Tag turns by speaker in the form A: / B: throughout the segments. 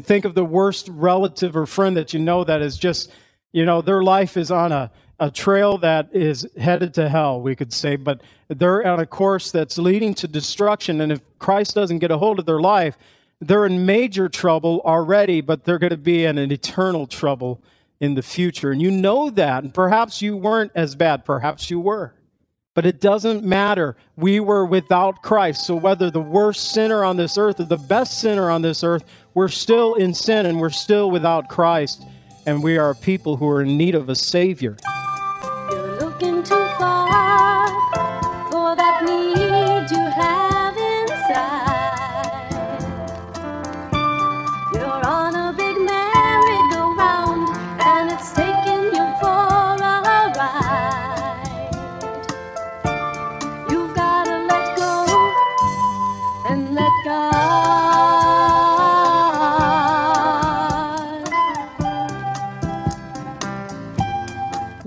A: Think of the worst relative or friend that you know that is just, you know, their life is on a, a trail that is headed to hell, we could say, but they're on a course that's leading to destruction. And if Christ doesn't get a hold of their life, they're in major trouble already, but they're going to be in an eternal trouble in the future. And you know that. And perhaps you weren't as bad, perhaps you were. But it doesn't matter. We were without Christ. So whether the worst sinner on this earth or the best sinner on this earth, we're still in sin and we're still without Christ. And we are people who are in need of a Savior.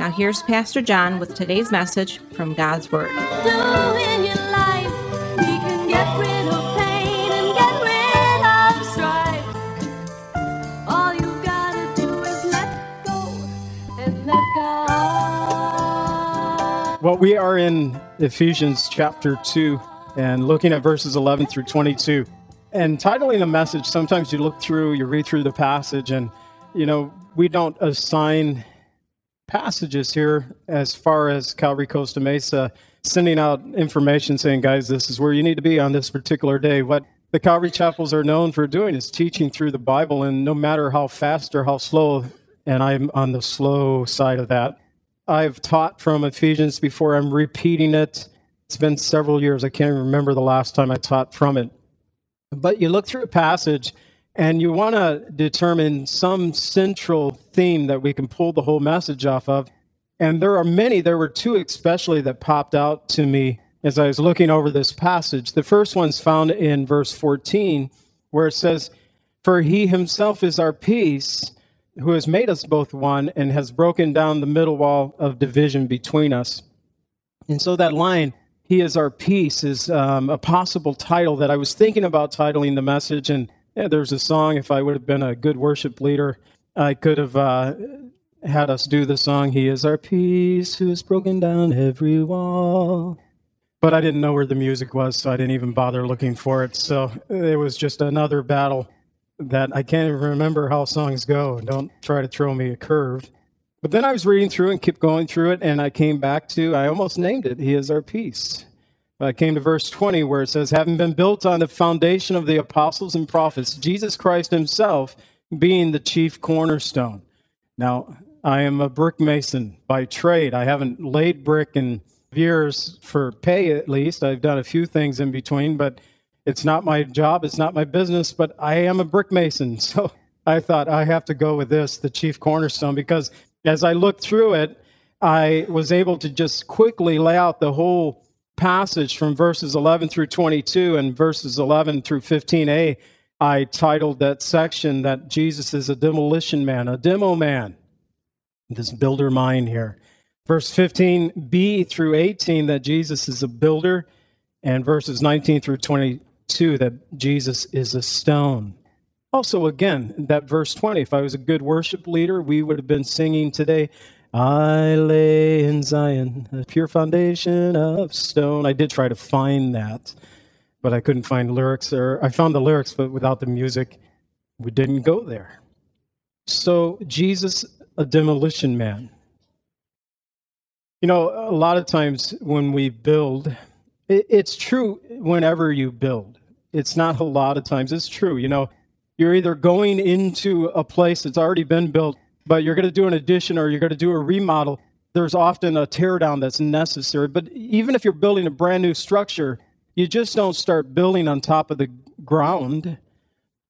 B: Now, here's Pastor John with today's message from God's Word.
A: Well, we are in Ephesians chapter 2 and looking at verses 11 through 22. And titling a message, sometimes you look through, you read through the passage, and, you know, we don't assign passages here as far as Calvary Costa Mesa sending out information saying, guys, this is where you need to be on this particular day. What the Calvary chapels are known for doing is teaching through the Bible, and no matter how fast or how slow, and I'm on the slow side of that, I've taught from Ephesians before. I'm repeating it. It's been several years. I can't remember the last time I taught from it. But you look through a passage and you want to determine some central theme that we can pull the whole message off of. And there are many, there were two especially that popped out to me as I was looking over this passage. The first one's found in verse 14, where it says, For he himself is our peace, who has made us both one and has broken down the middle wall of division between us. And so that line, He is our peace, is um, a possible title that I was thinking about titling the message. And yeah, there's a song. If I would have been a good worship leader, I could have uh, had us do the song, He is our peace, who has broken down every wall. But I didn't know where the music was, so I didn't even bother looking for it. So it was just another battle that I can't even remember how songs go. Don't try to throw me a curve. But then I was reading through and kept going through it, and I came back to, I almost named it, He is our peace. Uh, I came to verse 20 where it says, Having been built on the foundation of the apostles and prophets, Jesus Christ himself being the chief cornerstone. Now, I am a brick mason by trade. I haven't laid brick in years for pay, at least. I've done a few things in between, but it's not my job, it's not my business, but I am a brick mason. So I thought I have to go with this, the chief cornerstone, because as I looked through it, I was able to just quickly lay out the whole passage from verses 11 through 22 and verses 11 through 15a, I titled that section that Jesus is a demolition man, a demo man, this builder mind here. Verse 15b through 18, that Jesus is a builder, and verses 19 through 22, that Jesus is a stone. Also, again, that verse 20, if I was a good worship leader, we would have been singing today, I lay in Zion, a pure foundation of stone. I did try to find that, but I couldn't find lyrics, or I found the lyrics, but without the music, we didn't go there. So, Jesus, a demolition man. You know, a lot of times when we build, it's true whenever you build. It's not a lot of times, it's true. You know, you're either going into a place that's already been built but you're going to do an addition or you're going to do a remodel, there's often a teardown that's necessary. But even if you're building a brand new structure, you just don't start building on top of the ground.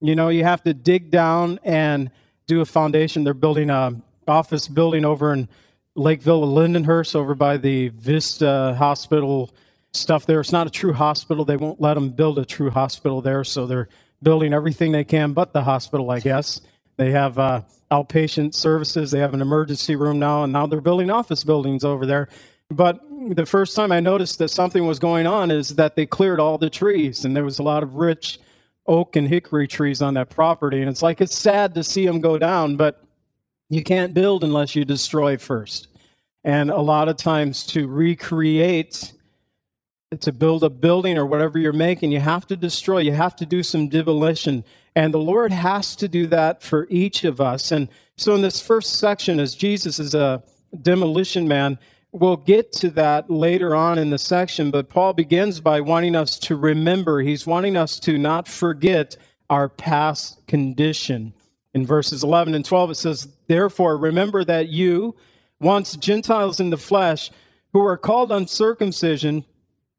A: You know, you have to dig down and do a foundation. They're building a, office building over in Lake Villa, Lindenhurst, over by the Vista Hospital stuff there. It's not a true hospital. They won't let them build a true hospital there, so they're building everything they can but the hospital, I guess. They have uh, outpatient services. They have an emergency room now, and now they're building office buildings over there. But the first time I noticed that something was going on is that they cleared all the trees, and there was a lot of rich oak and hickory trees on that property. And it's like it's sad to see them go down, but you can't build unless you destroy first. And a lot of times to recreate to build a building or whatever you're making, you have to destroy, you have to do some demolition. And the Lord has to do that for each of us. And so, in this first section, as Jesus is a demolition man, we'll get to that later on in the section. But Paul begins by wanting us to remember, he's wanting us to not forget our past condition. In verses 11 and 12, it says, Therefore, remember that you, once Gentiles in the flesh, who are called uncircumcision,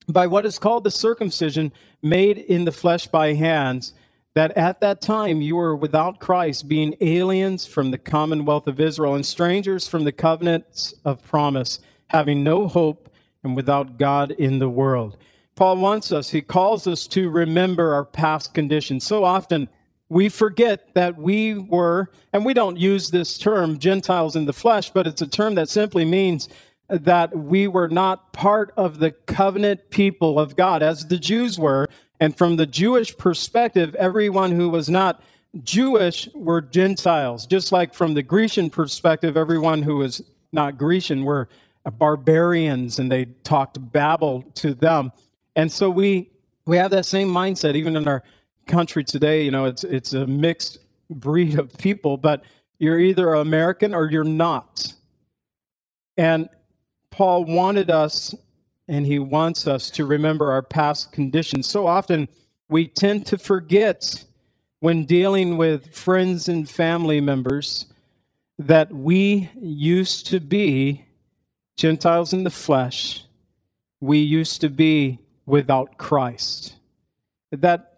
A: by what is called the circumcision made in the flesh by hands, that at that time you were without Christ, being aliens from the commonwealth of Israel and strangers from the covenants of promise, having no hope and without God in the world. Paul wants us, he calls us to remember our past condition. So often we forget that we were, and we don't use this term, Gentiles in the flesh, but it's a term that simply means that we were not part of the covenant people of God, as the Jews were. And from the Jewish perspective, everyone who was not Jewish were Gentiles. Just like from the Grecian perspective, everyone who was not Grecian were barbarians and they talked Babel to them. And so we we have that same mindset even in our country today. You know, it's it's a mixed breed of people, but you're either American or you're not. And Paul wanted us and he wants us to remember our past conditions. So often we tend to forget when dealing with friends and family members that we used to be Gentiles in the flesh. We used to be without Christ. That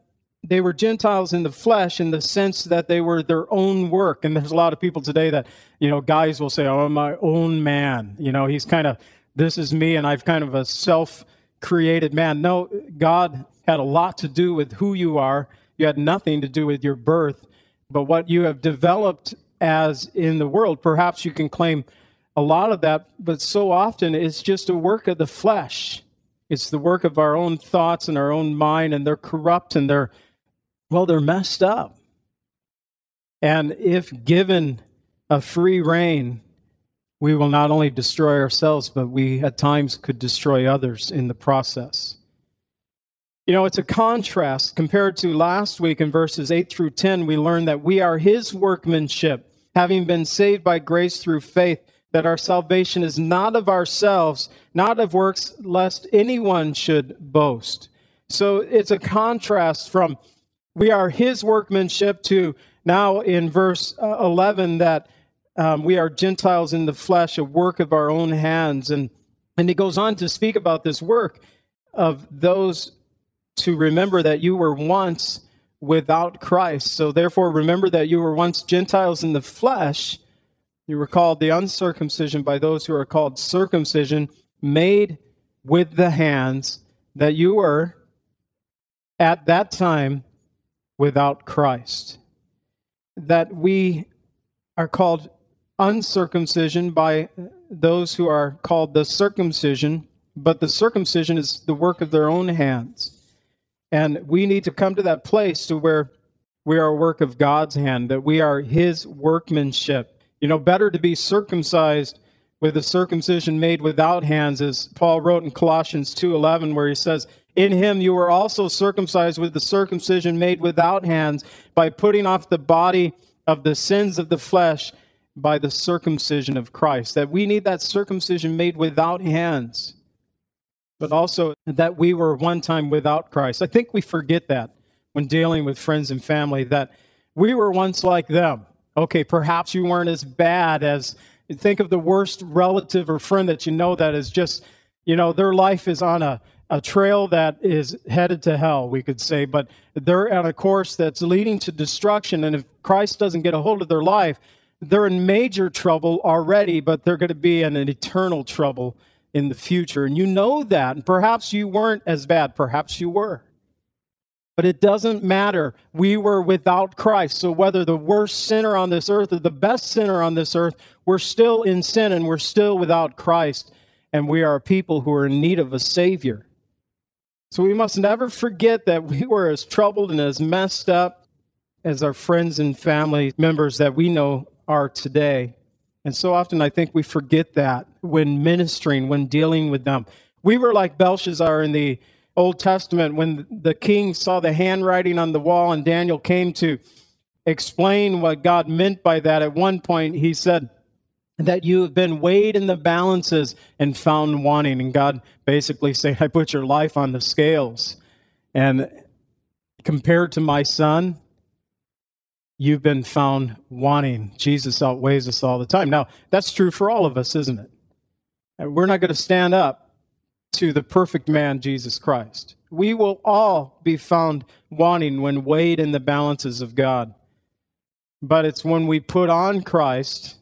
A: they were Gentiles in the flesh in the sense that they were their own work. And there's a lot of people today that, you know, guys will say, Oh, I'm my own man. You know, he's kind of, this is me and I've kind of a self created man. No, God had a lot to do with who you are. You had nothing to do with your birth. But what you have developed as in the world, perhaps you can claim a lot of that, but so often it's just a work of the flesh. It's the work of our own thoughts and our own mind, and they're corrupt and they're well, they're messed up. And if given a free rein, we will not only destroy ourselves, but we at times could destroy others in the process. You know, it's a contrast compared to last week in verses 8 through 10. We learned that we are His workmanship, having been saved by grace through faith, that our salvation is not of ourselves, not of works, lest anyone should boast. So it's a contrast from we are his workmanship to now in verse uh, 11 that um, we are Gentiles in the flesh, a work of our own hands. And, and he goes on to speak about this work of those to remember that you were once without Christ. So therefore, remember that you were once Gentiles in the flesh. You were called the uncircumcision by those who are called circumcision, made with the hands, that you were at that time without Christ. That we are called uncircumcision by those who are called the circumcision, but the circumcision is the work of their own hands. And we need to come to that place to where we are a work of God's hand, that we are his workmanship. You know, better to be circumcised with a circumcision made without hands, as Paul wrote in Colossians 2:11, where he says, in him you were also circumcised with the circumcision made without hands, by putting off the body of the sins of the flesh by the circumcision of Christ. That we need that circumcision made without hands, but also that we were one time without Christ. I think we forget that when dealing with friends and family, that we were once like them. Okay, perhaps you weren't as bad as think of the worst relative or friend that you know that is just, you know, their life is on a a trail that is headed to hell, we could say, but they're on a course that's leading to destruction. And if Christ doesn't get a hold of their life, they're in major trouble already, but they're going to be in an eternal trouble in the future. And you know that. And perhaps you weren't as bad. Perhaps you were. But it doesn't matter. We were without Christ. So whether the worst sinner on this earth or the best sinner on this earth, we're still in sin and we're still without Christ. And we are people who are in need of a Savior. So we must never forget that we were as troubled and as messed up as our friends and family members that we know are today. And so often I think we forget that when ministering, when dealing with them. We were like Belshazzar in the Old Testament when the king saw the handwriting on the wall and Daniel came to explain what God meant by that. At one point, he said, that you have been weighed in the balances and found wanting. And God basically saying, I put your life on the scales. And compared to my son, you've been found wanting. Jesus outweighs us all the time. Now, that's true for all of us, isn't it? We're not going to stand up to the perfect man, Jesus Christ. We will all be found wanting when weighed in the balances of God. But it's when we put on Christ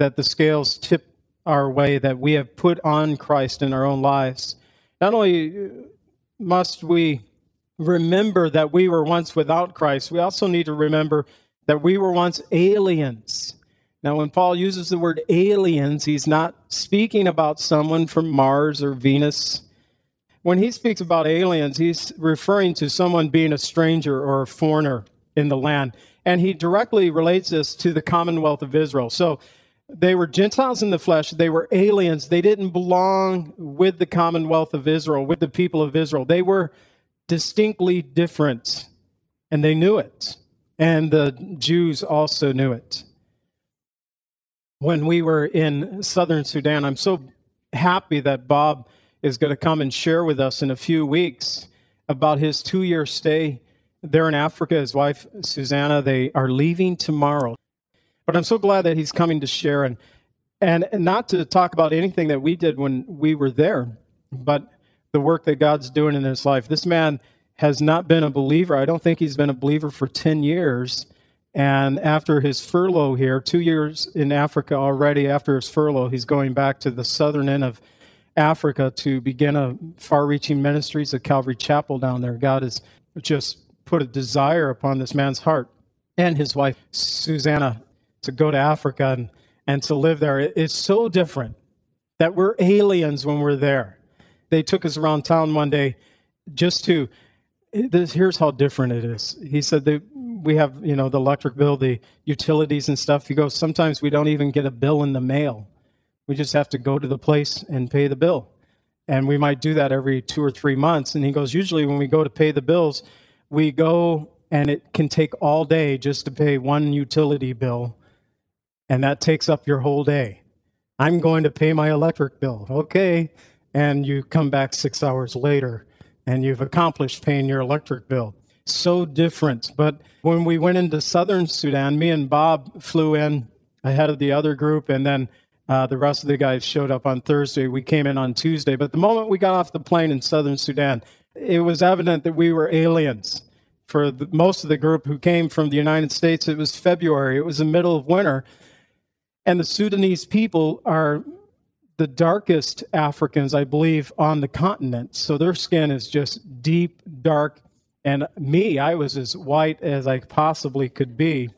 A: that the scales tip our way, that we have put on Christ in our own lives. Not only must we remember that we were once without Christ, we also need to remember that we were once aliens. Now, when Paul uses the word aliens, he's not speaking about someone from Mars or Venus. When he speaks about aliens, he's referring to someone being a stranger or a foreigner in the land. And he directly relates this to the commonwealth of Israel. So they were Gentiles in the flesh. They were aliens. They didn't belong with the commonwealth of Israel, with the people of Israel. They were distinctly different, and they knew it. And the Jews also knew it. When we were in southern Sudan, I'm so happy that Bob is going to come and share with us in a few weeks about his two year stay there in Africa. His wife, Susanna, they are leaving tomorrow. But I'm so glad that he's coming to share and, and not to talk about anything that we did when we were there, but the work that God's doing in his life. This man has not been a believer. I don't think he's been a believer for 10 years. And after his furlough here, two years in Africa already, after his furlough, he's going back to the southern end of Africa to begin a far reaching ministries at Calvary Chapel down there. God has just put a desire upon this man's heart and his wife, Susanna, to go to Africa and, and to live there. It's so different that we're aliens when we're there. They took us around town one day just to this, here's how different it is. He said that we have you know the electric bill the utilities and stuff. He goes sometimes we don't even get a bill in the mail. We just have to go to the place and pay the bill. And we might do that every two or three months. And he goes usually when we go to pay the bills we go and it can take all day just to pay one utility bill and that takes up your whole day i'm going to pay my electric bill okay and you come back six hours later and you've accomplished paying your electric bill. So different. But when we went into southern Sudan, me and Bob flew in ahead of the other group, and then uh, the rest of the guys showed up on Thursday. We came in on Tuesday. But the moment we got off the plane in southern Sudan, it was evident that we were aliens. For the, most of the group who came from the United States, it was February, it was the middle of winter. And the Sudanese people are the darkest Africans, I believe, on the continent. So their skin is just deep, dark. And me, I was as white as I possibly could be.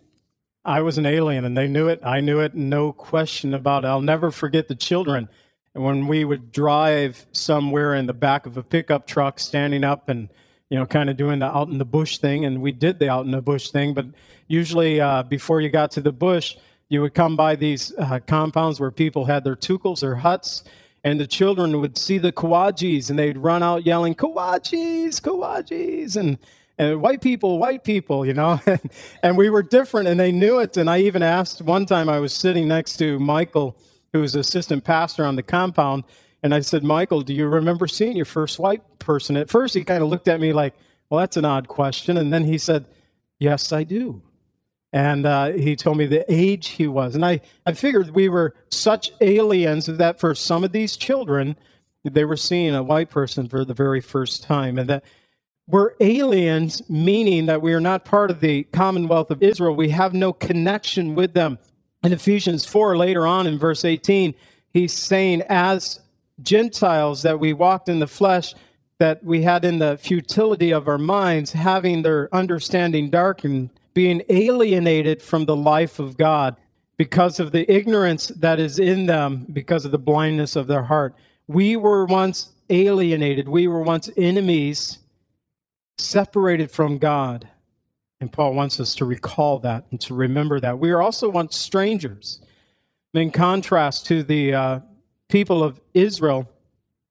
A: I was an alien, and they knew it. I knew it, no question about it. I'll never forget the children. And when we would drive somewhere in the back of a pickup truck, standing up and you know, kind of doing the out in the bush thing, and we did the out in the bush thing. But usually, uh, before you got to the bush, you would come by these uh, compounds where people had their tukuls or huts, and the children would see the kawajis and they'd run out yelling, Kawajis, Kawajis, and, and white people, white people, you know. and we were different and they knew it. And I even asked one time, I was sitting next to Michael, who was assistant pastor on the compound, and I said, Michael, do you remember seeing your first white person? At first, he kind of looked at me like, well, that's an odd question. And then he said, Yes, I do. And uh, he told me the age he was. And I, I figured we were such aliens that for some of these children, they were seeing a white person for the very first time. And that we're aliens, meaning that we are not part of the commonwealth of Israel. We have no connection with them. In Ephesians 4, later on in verse 18, he's saying, As Gentiles that we walked in the flesh, that we had in the futility of our minds, having their understanding darkened, being alienated from the life of God because of the ignorance that is in them, because of the blindness of their heart. We were once alienated, we were once enemies, separated from God. And Paul wants us to recall that and to remember that. We are also once strangers. In contrast to the uh, people of Israel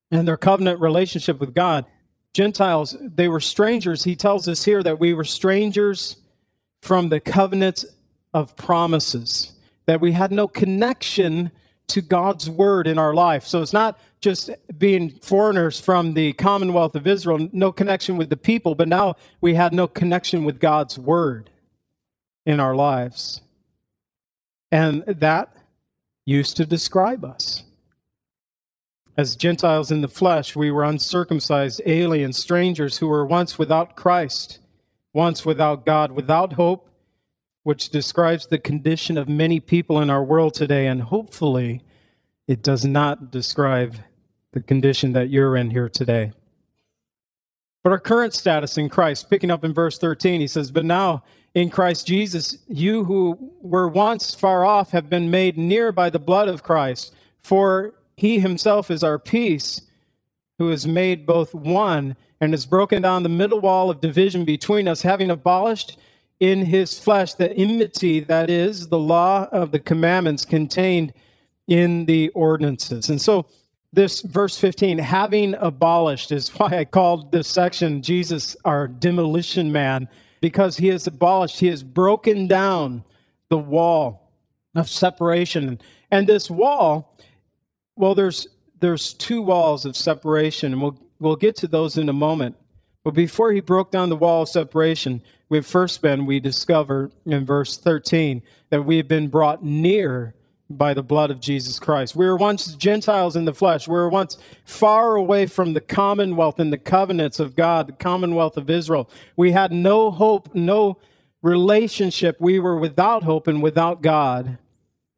A: and their covenant relationship with God, Gentiles, they were strangers. He tells us here that we were strangers from the covenants of promises, that we had no connection to God's word in our life. So it's not just being foreigners from the Commonwealth of Israel, no connection with the people, but now we had no connection with God's word in our lives. And that used to describe us. As Gentiles in the flesh, we were uncircumcised, aliens, strangers who were once without Christ, once without God, without hope, which describes the condition of many people in our world today. And hopefully, it does not describe the condition that you're in here today. But our current status in Christ, picking up in verse 13, he says, But now in Christ Jesus, you who were once far off have been made near by the blood of Christ. For he himself is our peace, who has made both one and has broken down the middle wall of division between us, having abolished in his flesh the enmity that is the law of the commandments contained in the ordinances. And so, this verse 15, having abolished, is why I called this section Jesus our demolition man, because he has abolished, he has broken down the wall of separation. And this wall well, there's there's two walls of separation, and we'll we'll get to those in a moment. But before he broke down the wall of separation, we've first been, we discover in verse 13 that we have been brought near by the blood of Jesus Christ. We were once Gentiles in the flesh. We were once far away from the commonwealth and the covenants of God, the commonwealth of Israel. We had no hope, no relationship. We were without hope and without God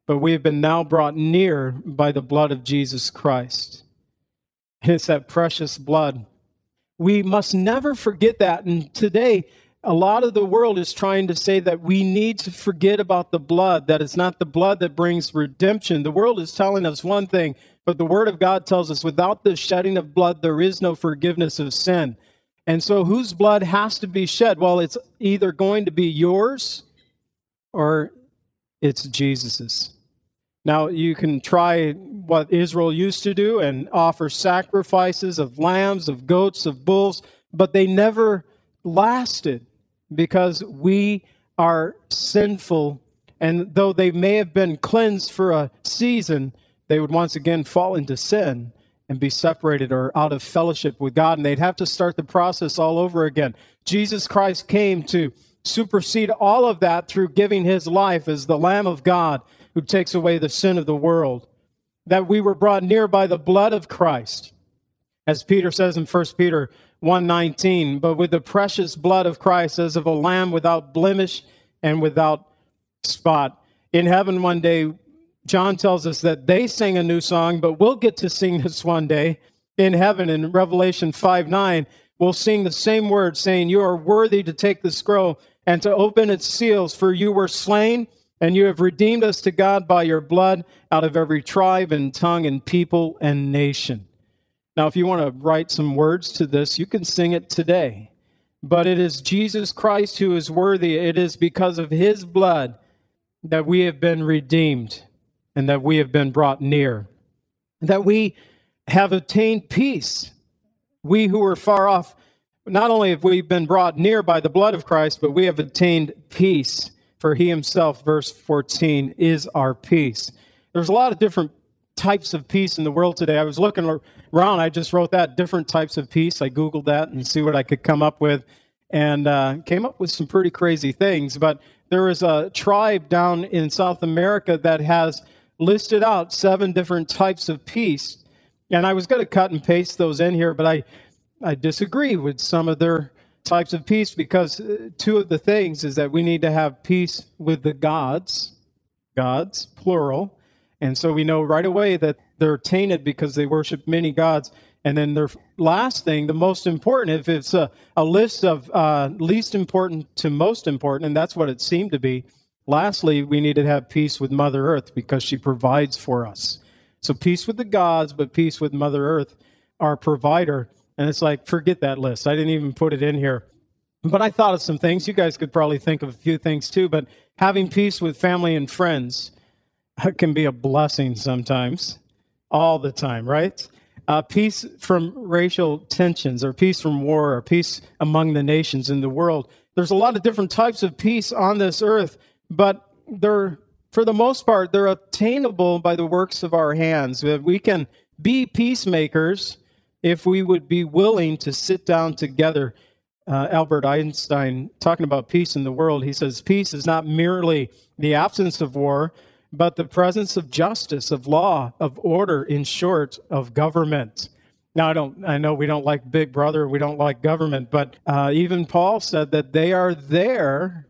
A: but we have been now brought near by the blood of Jesus Christ. It's that precious blood. We must never forget that. And today, a lot of the world is trying to say that we need to forget about the blood, that it's not the blood that brings redemption. The world is telling us one thing, but the Word of God tells us without the shedding of blood, there is no forgiveness of sin. And so, whose blood has to be shed? Well, it's either going to be yours or it's Jesus's. Now, you can try what Israel used to do and offer sacrifices of lambs, of goats, of bulls, but they never lasted because we are sinful. And though they may have been cleansed for a season, they would once again fall into sin and be separated or out of fellowship with God. And they'd have to start the process all over again. Jesus Christ came to supersede all of that through giving his life as the Lamb of God who takes away the sin of the world, that we were brought near by the blood of Christ. As Peter says in 1 Peter 1:19, but with the precious blood of Christ as of a lamb without blemish and without spot. In heaven one day, John tells us that they sing a new song, but we'll get to sing this one day in heaven in Revelation 5 9. We'll sing the same words, saying, You are worthy to take the scroll and to open its seals, for you were slain and you have redeemed us to God by your blood out of every tribe and tongue and people and nation. Now, if you want to write some words to this, you can sing it today. But it is Jesus Christ who is worthy. It is because of his blood that we have been redeemed and that we have been brought near, that we have attained peace. We who were far off, not only have we been brought near by the blood of Christ, but we have attained peace for he himself, verse 14, is our peace. There's a lot of different types of peace in the world today. I was looking around, I just wrote that different types of peace. I Googled that and see what I could come up with, and uh, came up with some pretty crazy things. But there is a tribe down in South America that has listed out seven different types of peace. And I was going to cut and paste those in here, but I, I disagree with some of their types of peace because uh, two of the things is that we need to have peace with the gods gods, plural. And so we know right away that they're tainted because they worship many gods. And then their last thing, the most important, if it's a, a list of uh, least important to most important, and that's what it seemed to be. Lastly, we need to have peace with Mother Earth because she provides for us. So peace with the gods, but peace with Mother Earth, our provider. And it's like, forget that list. I didn't even put it in here. But I thought of some things. You guys could probably think of a few things too. But having peace with family and friends can be a blessing sometimes, all the time, right? Uh, peace from racial tensions, or peace from war, or peace among the nations in the world. There's a lot of different types of peace on this earth, but they're, for the most part, they're attainable by the works of our hands. We can be peacemakers if we would be willing to sit down together. Uh, Albert Einstein, talking about peace in the world, he says, Peace is not merely the absence of war, but the presence of justice, of law, of order, in short, of government. Now, I don't. I know we don't like Big Brother, we don't like government, but uh, even Paul said that they are there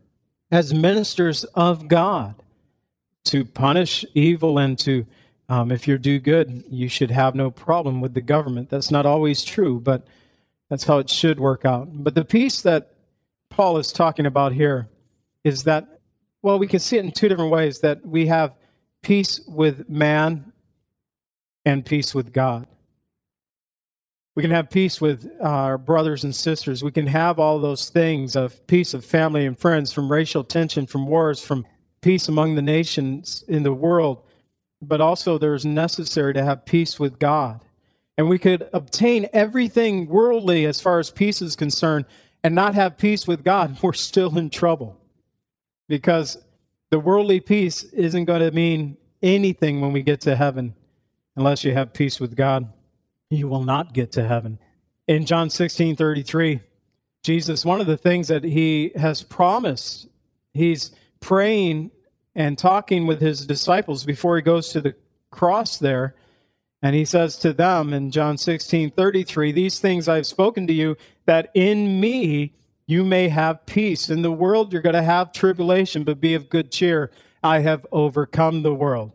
A: as ministers of God to punish evil and to, um, if you're do good, you should have no problem with the government. That's not always true, but that's how it should work out. But the peace that Paul is talking about here is that well, we can see it in two different ways that we have peace with man and peace with God. We can have peace with our brothers and sisters. We can have all those things of peace of family and friends, from racial tension, from wars, from peace among the nations in the world. But also, there's necessary to have peace with God. And we could obtain everything worldly as far as peace is concerned and not have peace with God. We're still in trouble because the worldly peace isn't going to mean anything when we get to heaven unless you have peace with God. You will not get to heaven. In John 16 33, Jesus, one of the things that he has promised, he's praying and talking with his disciples before he goes to the cross there. And he says to them in John 16 33, These things I've spoken to you, that in me you may have peace. In the world, you're going to have tribulation, but be of good cheer. I have overcome the world.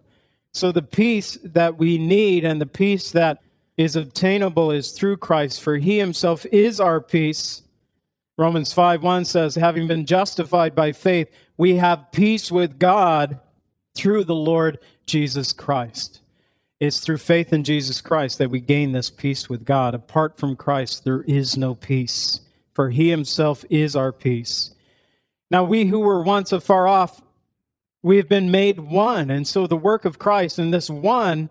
A: So, the peace that we need and the peace that is obtainable is through Christ, for he himself is our peace. Romans 5 1 says, Having been justified by faith, we have peace with God through the Lord Jesus Christ. It's through faith in Jesus Christ that we gain this peace with God. Apart from Christ, there is no peace for he himself is our peace. Now, we who were once afar off, we have been made one. And so the work of Christ and this one,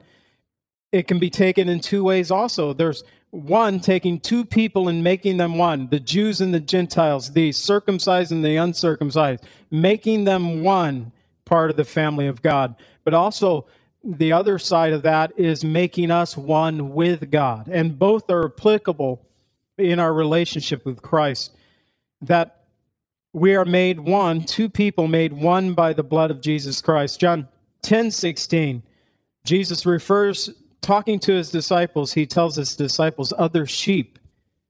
A: it can be taken in two ways also. There's one taking two people and making them one the Jews and the Gentiles, the circumcised and the uncircumcised, making them one part of the family of God. But also, the other side of that is making us one with God. And both are applicable in our relationship with Christ that we are made one, two people made one by the blood of Jesus Christ. John 10 16, Jesus refers, talking to his disciples, he tells his disciples, Other sheep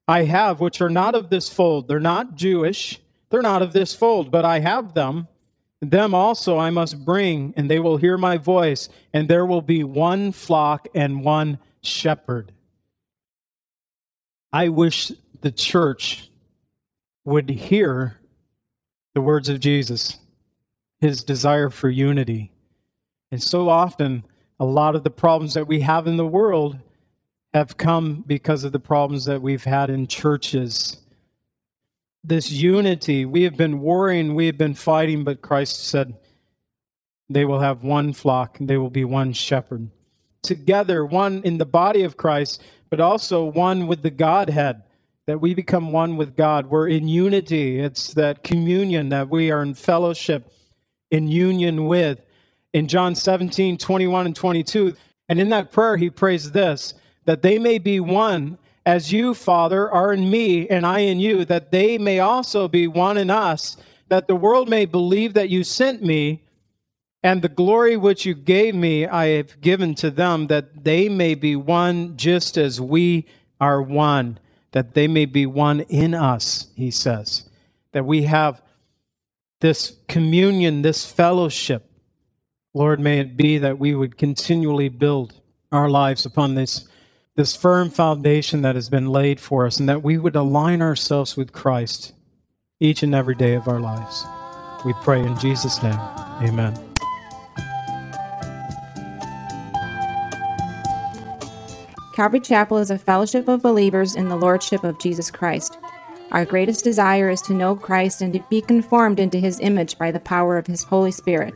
A: I have, which are not of this fold. They're not Jewish, they're not of this fold, but I have them. Them also I must bring, and they will hear my voice, and there will be one flock and one shepherd. I wish the church would hear the words of Jesus, his desire for unity. And so often, a lot of the problems that we have in the world have come because of the problems that we've had in churches. This unity, we have been warring, we have been fighting, but Christ said, they will have one flock, they will be one shepherd. Together, one in the body of Christ, but also one with the Godhead, that we become one with God. We're in unity. It's that communion that we are in fellowship, in union with. In John 17, 21 and 22, and in that prayer, he prays this that they may be one as you, Father, are in me and I in you, that they may also be one in us, that the world may believe that you sent me and the glory which you gave me, I have given to them, that they may be one just as we are one, that they may be one in us, he says. That we have this communion, this fellowship Lord, may it be that we would continually build our lives upon this, this firm foundation that has been laid for us, and that we would align ourselves with Christ each and every day of our lives. We pray in Jesus' name. Amen.
B: Calvary Chapel is a fellowship of believers in the Lordship of Jesus Christ. Our greatest desire is to know Christ and to be conformed into his image by the power of his Holy Spirit.